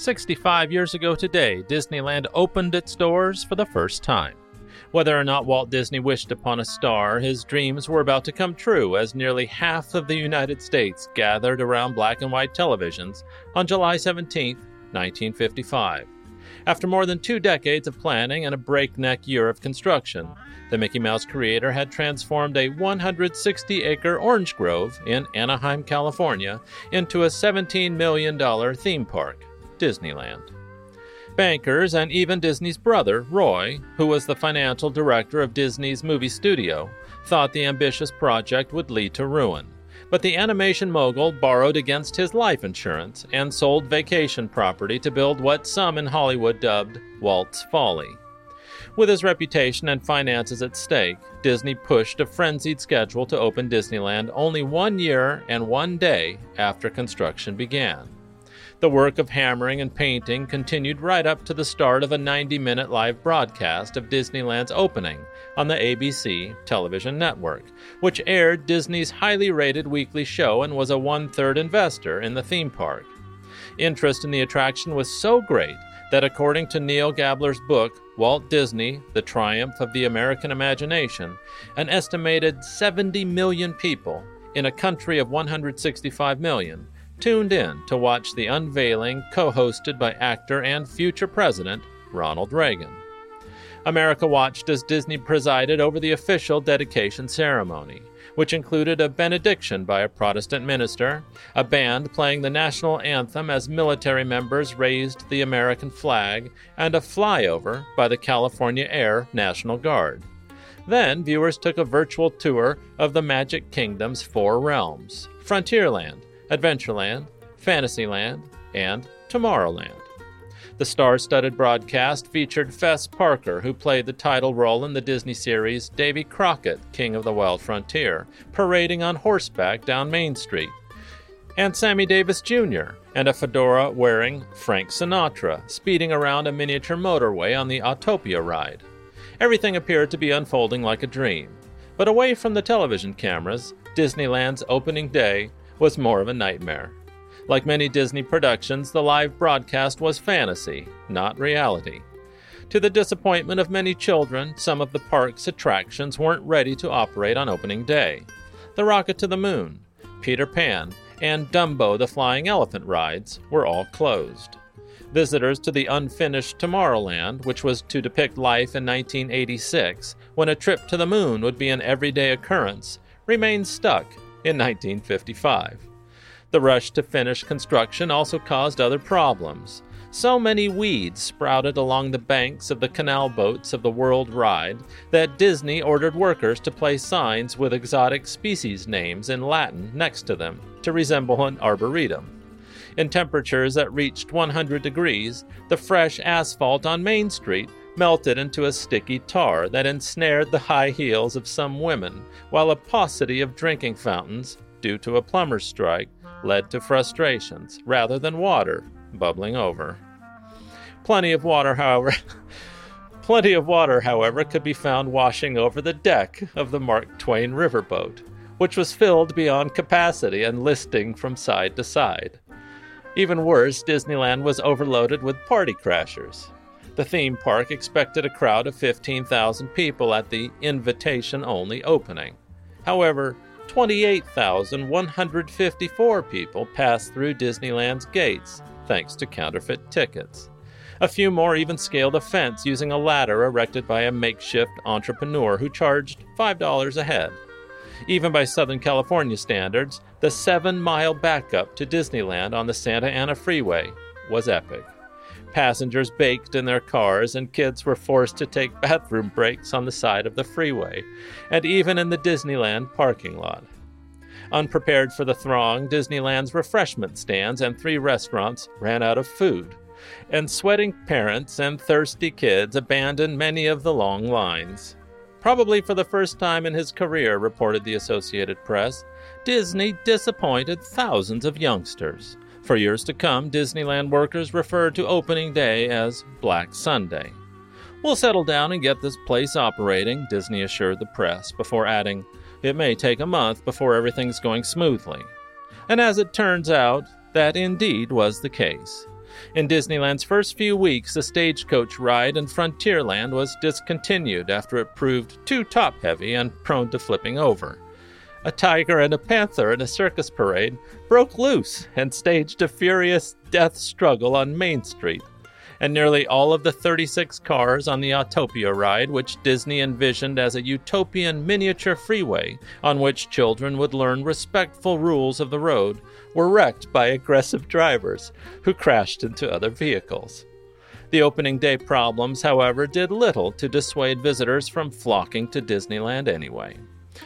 65 years ago today, Disneyland opened its doors for the first time. Whether or not Walt Disney wished upon a star, his dreams were about to come true as nearly half of the United States gathered around black and white televisions on July 17, 1955. After more than two decades of planning and a breakneck year of construction, the Mickey Mouse creator had transformed a 160 acre orange grove in Anaheim, California, into a $17 million theme park. Disneyland. Bankers and even Disney's brother, Roy, who was the financial director of Disney's movie studio, thought the ambitious project would lead to ruin. But the animation mogul borrowed against his life insurance and sold vacation property to build what some in Hollywood dubbed Walt's Folly. With his reputation and finances at stake, Disney pushed a frenzied schedule to open Disneyland only one year and one day after construction began. The work of hammering and painting continued right up to the start of a 90 minute live broadcast of Disneyland's opening on the ABC television network, which aired Disney's highly rated weekly show and was a one third investor in the theme park. Interest in the attraction was so great that, according to Neil Gabler's book, Walt Disney The Triumph of the American Imagination, an estimated 70 million people in a country of 165 million tuned in to watch the unveiling co hosted by actor and future president Ronald Reagan. America watched as Disney presided over the official dedication ceremony, which included a benediction by a Protestant minister, a band playing the national anthem as military members raised the American flag, and a flyover by the California Air National Guard. Then viewers took a virtual tour of the Magic Kingdom's four realms Frontierland, Adventureland, Fantasyland, and Tomorrowland. The star studded broadcast featured Fess Parker, who played the title role in the Disney series Davy Crockett, King of the Wild Frontier, parading on horseback down Main Street, and Sammy Davis Jr., and a fedora wearing Frank Sinatra, speeding around a miniature motorway on the Autopia ride. Everything appeared to be unfolding like a dream. But away from the television cameras, Disneyland's opening day was more of a nightmare. Like many Disney productions, the live broadcast was fantasy, not reality. To the disappointment of many children, some of the park's attractions weren't ready to operate on opening day. The Rocket to the Moon, Peter Pan, and Dumbo the Flying Elephant rides were all closed. Visitors to the unfinished Tomorrowland, which was to depict life in 1986, when a trip to the moon would be an everyday occurrence, remained stuck in 1955. The rush to finish construction also caused other problems. So many weeds sprouted along the banks of the canal boats of the World Ride that Disney ordered workers to place signs with exotic species names in Latin next to them to resemble an arboretum. In temperatures that reached 100 degrees, the fresh asphalt on Main Street melted into a sticky tar that ensnared the high heels of some women, while a paucity of drinking fountains, due to a plumber's strike, led to frustrations rather than water bubbling over. Plenty of water, however. Plenty of water, however, could be found washing over the deck of the Mark Twain riverboat, which was filled beyond capacity and listing from side to side. Even worse, Disneyland was overloaded with party crashers. The theme park expected a crowd of 15,000 people at the invitation only opening. However, 28,154 people passed through Disneyland's gates thanks to counterfeit tickets. A few more even scaled a fence using a ladder erected by a makeshift entrepreneur who charged $5 a head. Even by Southern California standards, the seven mile backup to Disneyland on the Santa Ana Freeway was epic. Passengers baked in their cars, and kids were forced to take bathroom breaks on the side of the freeway, and even in the Disneyland parking lot. Unprepared for the throng, Disneyland's refreshment stands and three restaurants ran out of food. and sweating parents and thirsty kids abandoned many of the long lines. Probably for the first time in his career, reported the Associated Press, Disney disappointed thousands of youngsters. For years to come, Disneyland workers referred to opening day as Black Sunday. We'll settle down and get this place operating, Disney assured the press, before adding, It may take a month before everything's going smoothly. And as it turns out, that indeed was the case. In Disneyland's first few weeks, the stagecoach ride in Frontierland was discontinued after it proved too top heavy and prone to flipping over. A tiger and a panther in a circus parade broke loose and staged a furious death struggle on Main Street, and nearly all of the 36 cars on the Autopia ride, which Disney envisioned as a utopian miniature freeway on which children would learn respectful rules of the road, were wrecked by aggressive drivers who crashed into other vehicles. The opening day problems, however, did little to dissuade visitors from flocking to Disneyland anyway.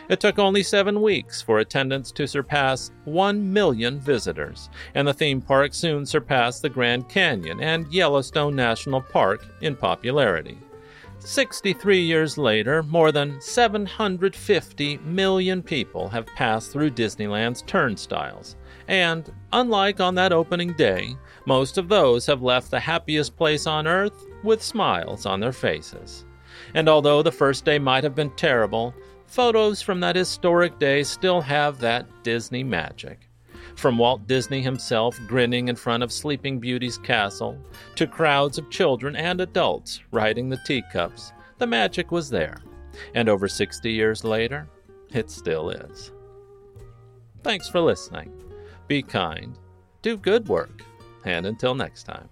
It took only seven weeks for attendance to surpass 1 million visitors, and the theme park soon surpassed the Grand Canyon and Yellowstone National Park in popularity. 63 years later, more than 750 million people have passed through Disneyland's turnstiles. And, unlike on that opening day, most of those have left the happiest place on earth with smiles on their faces. And although the first day might have been terrible, Photos from that historic day still have that Disney magic. From Walt Disney himself grinning in front of Sleeping Beauty's castle, to crowds of children and adults riding the teacups, the magic was there. And over 60 years later, it still is. Thanks for listening. Be kind, do good work, and until next time.